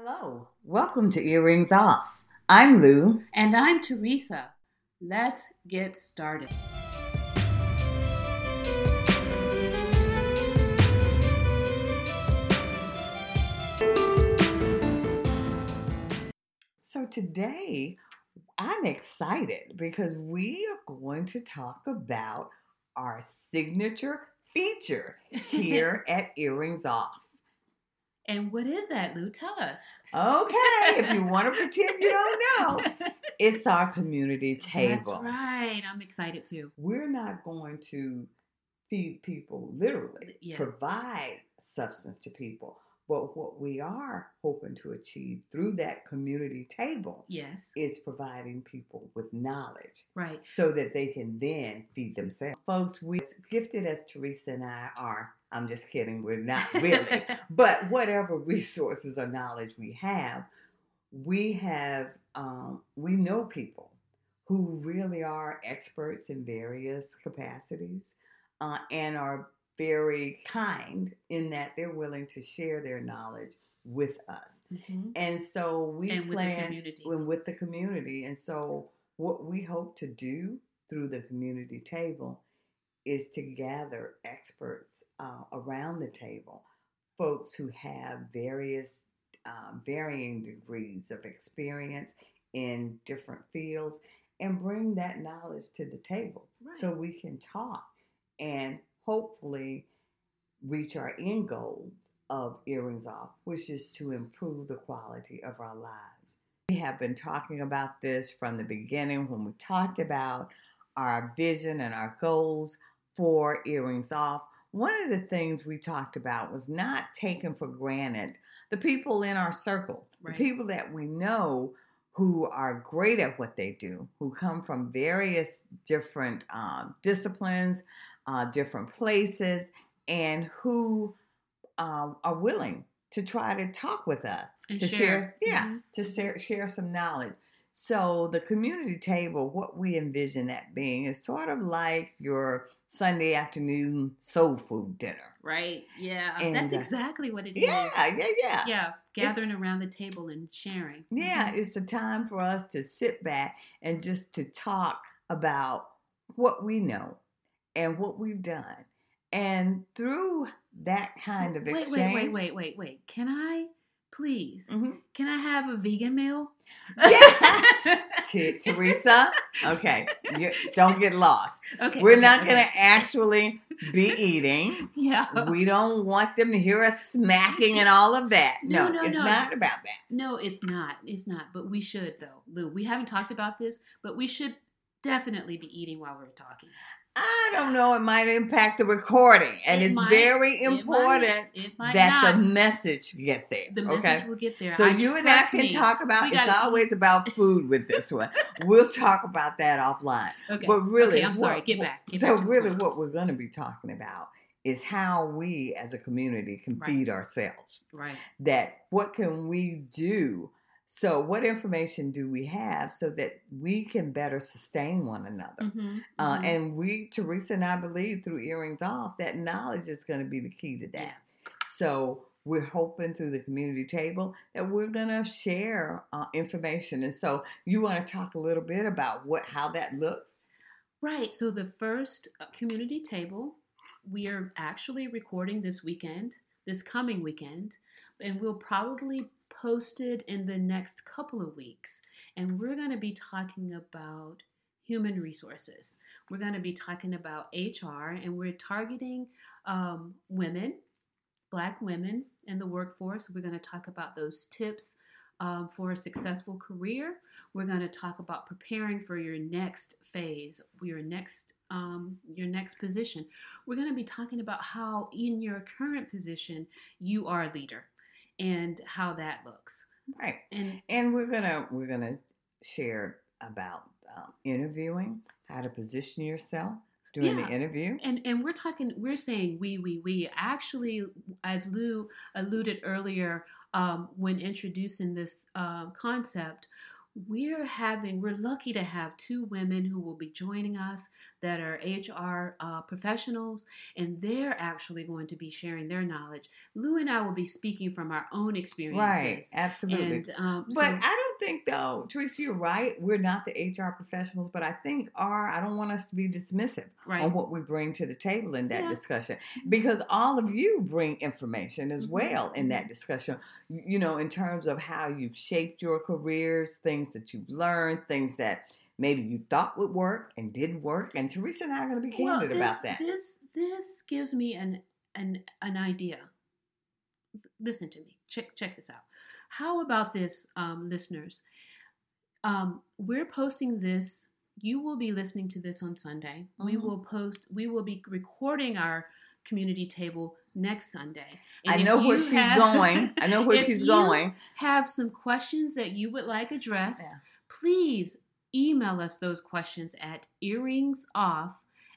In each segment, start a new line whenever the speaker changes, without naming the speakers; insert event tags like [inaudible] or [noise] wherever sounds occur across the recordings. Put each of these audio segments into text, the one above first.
Hello, welcome to Earrings Off. I'm Lou.
And I'm Teresa. Let's get started.
So today I'm excited because we are going to talk about our signature feature [laughs] here at Earrings Off.
And what is that, Lou? Tell us.
Okay, if you want to [laughs] pretend you don't know, it's our community table.
That's right. I'm excited too.
We're not going to feed people literally,
Yeah.
provide substance to people, but what we are hoping to achieve through that community table
Yes.
is providing people with knowledge
Right.
so that they can then feed themselves. Folks, we gifted as Teresa and I are. I'm just kidding. We're not [laughs] really. but whatever resources or knowledge we have, we have, um, we know people who really are experts in various capacities uh, and are very kind in that they're willing to share their knowledge with us.
Mhm.
And so we
And with the
plan with the community. And so what we hope to do through the community table is to gather experts uh, around the table, folks who have various um, varying degrees of experience in different fields, and bring that knowledge to the table
Right.
so we can talk and hopefully reach our end goal of earrings off, which is to improve the quality of our lives. We have been talking about this from the beginning when we talked about our vision and our goals for earrings off. One of the things we talked about was not taking for granted the people in our circle,
Right.
the people that we know who are great at what they do, who come from various different um, disciplines, uh, different places, and who um, are willing to try to talk with us,
And
to share,
share.
yeah,
Mhm.
to share, share some knowledge. So the community table, what we envision that being, is sort of like your Sunday afternoon soul food dinner.
Right. Yeah.
And,
That's
uh,
exactly what it is.
Yeah, yeah, yeah.
Yeah. Gathering around the table and sharing.
Yeah,
Mhm.
it's a time for us to sit back and just to talk about what we know and what we've done. And through that kind of
wait,
exchange.
wait, wait, wait, wait, wait. Can I please?
Mhm.
Can I have a vegan meal?
Yeah. [laughs] T- Teresa, okay, you, don't get lost.
okay.
We're
okay,
not
okay.
going to actually be eating.
Yeah.
We don't want them to hear us smacking and all of that. No,
No, no,
it's
no.
not about that.
No, it's not. It's not. But we should, though, Lou. We haven't talked about this, but we should definitely be eating while we're talking.
I don't know. It might impact the recording, and
It
it's
might.
very
It might.
important
It might
that
not.
the message get there.
The message
okay.
will get there.
So
I
you and I can
me.
talk about. it's
eat.
always about food with this one. [laughs] we'll talk about that offline.
Okay.
But really,
okay, I'm sorry.
what-
Get back. Get
so
back
really, what we're going to be talking about is how we, as a community, can
Right.
feed ourselves.
Right.
That what can we do? So, what information do we have so that we can better sustain one another?
Mhm,
Uh,
mhm.
and we, Teresa and I believe through Earrings Off, that knowledge is going to be the key to that. So we're hoping through the community table that we're going to share uh, information. And so you want to talk a little bit about what how that looks?
Right. So the first uh, community table, we are actually recording this weekend, this coming weekend, and we'll probably post it in the next couple of weeks. And we're going to be talking about human resources. We're going to be talking about HR, and we're targeting um, women, Black women in the workforce. We're going to talk about those tips um, for a successful career. We're going to talk about preparing for your next phase, your next um, your next position. We're going to be talking about how, in your current position, you are a leader, and how that looks.
Right.
And
And we're gonna we're gonna share about um, interviewing, how to position yourself during
Yeah.
the interview.
and and we're talking we're saying we we we actually as lou alluded earlier um, when introducing this uh, concept we're having we're lucky to have two women who will be joining us that are HR uh, professionals, and they're actually going to be sharing their knowledge. Lou and I will be speaking from our own experiences.
Right, absolutely.
And, um,
but
so-
I don't think, though, Teresa, you're right. We're not the HR professionals, but I think our, I don't want us to be dismissive
right.
on what we bring to the table in that
Yeah.
discussion because all of you bring information as
Mhm.
well in that discussion you know in terms of how you've shaped your careers things that you've learned things that maybe you thought would work and didn't work and teresa and i are going to be
Well,
candid
this,
about that
This this gives me an an an idea. Listen to me. Check check this out. How about this, um, listeners? Um, we're posting this. You will be listening to this on Sunday. We
Mhm.
will post. We will be recording our community table next Sunday.
i
And if
know where she's
have-
going i know where [laughs]
if
she's
you
going
Have some questions that you would like addressed?
Yeah.
Please email us those questions at earringsoff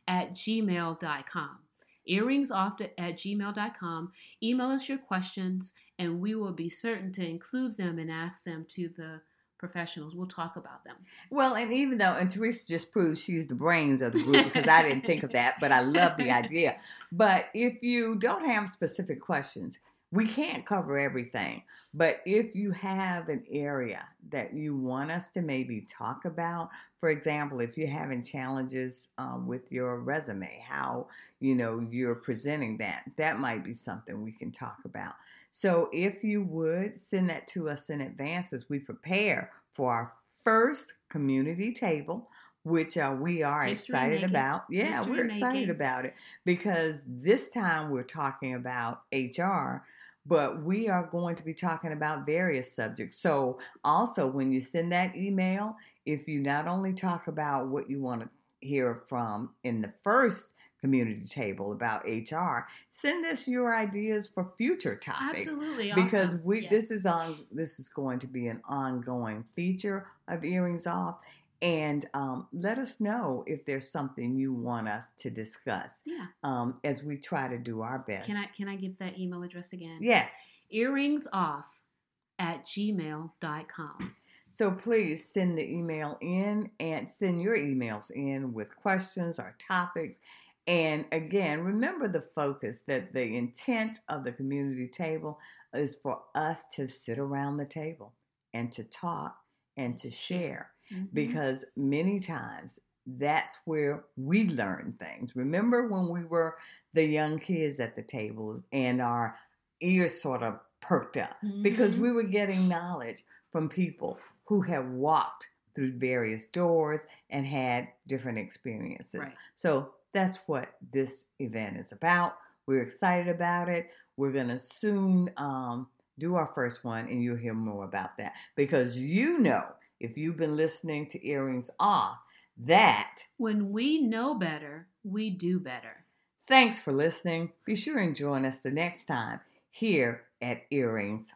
at gmail.com. Earringsoff at gmail.com. Email us your questions, and we will be certain to include them and ask them to the professionals. We'll talk about them.
Well, and even though, and Teresa just proves she's the brains of the group because I didn't think of that, but I love the [laughs] idea. But if you don't have specific questions, we can't cover everything. But if you have an area that you want us to maybe talk about, for example, if you're having challenges um, with your resume, how you know you're presenting that, that might be something we can talk about. So if you would send that to us in advance as we prepare for our first community table, which uh, we are
History
excited
making.
about. Yeah,
History
we're excited
making.
about it because this time we're talking about HR, but we are going to be talking about various subjects. So also when you send that email, if you not only talk about what you want to hear from in the first community table about HR, send us your ideas for future topics
Absolutely.
because
awesome.
we
Yes.
this is on this is going to be an ongoing feature of earrings off and um, let us know if there's something you want us to discuss
Yeah.
um, as we try to do our best
Can I can I give that email address again?
yes
Earrings off at gmail.com.
so please send the email in and send your emails in with questions or topics and again remember the focus that the intent of the community table is for us to sit around the table and to talk and to share
Mhm.
because many times that's where we learn things. Remember when we were the young kids at the table and our ears sort of perked up because
Mhm.
we were getting knowledge from people who have walked through various doors and had different experiences.
Right.
So that's what this event is about. We're excited about it. We're going to soon um, do our first one, and you'll hear more about that because you know, if you've been listening to Earrings Off, that
When we know better, we do better.
thanks for listening. Be sure and join us the next time here at Earrings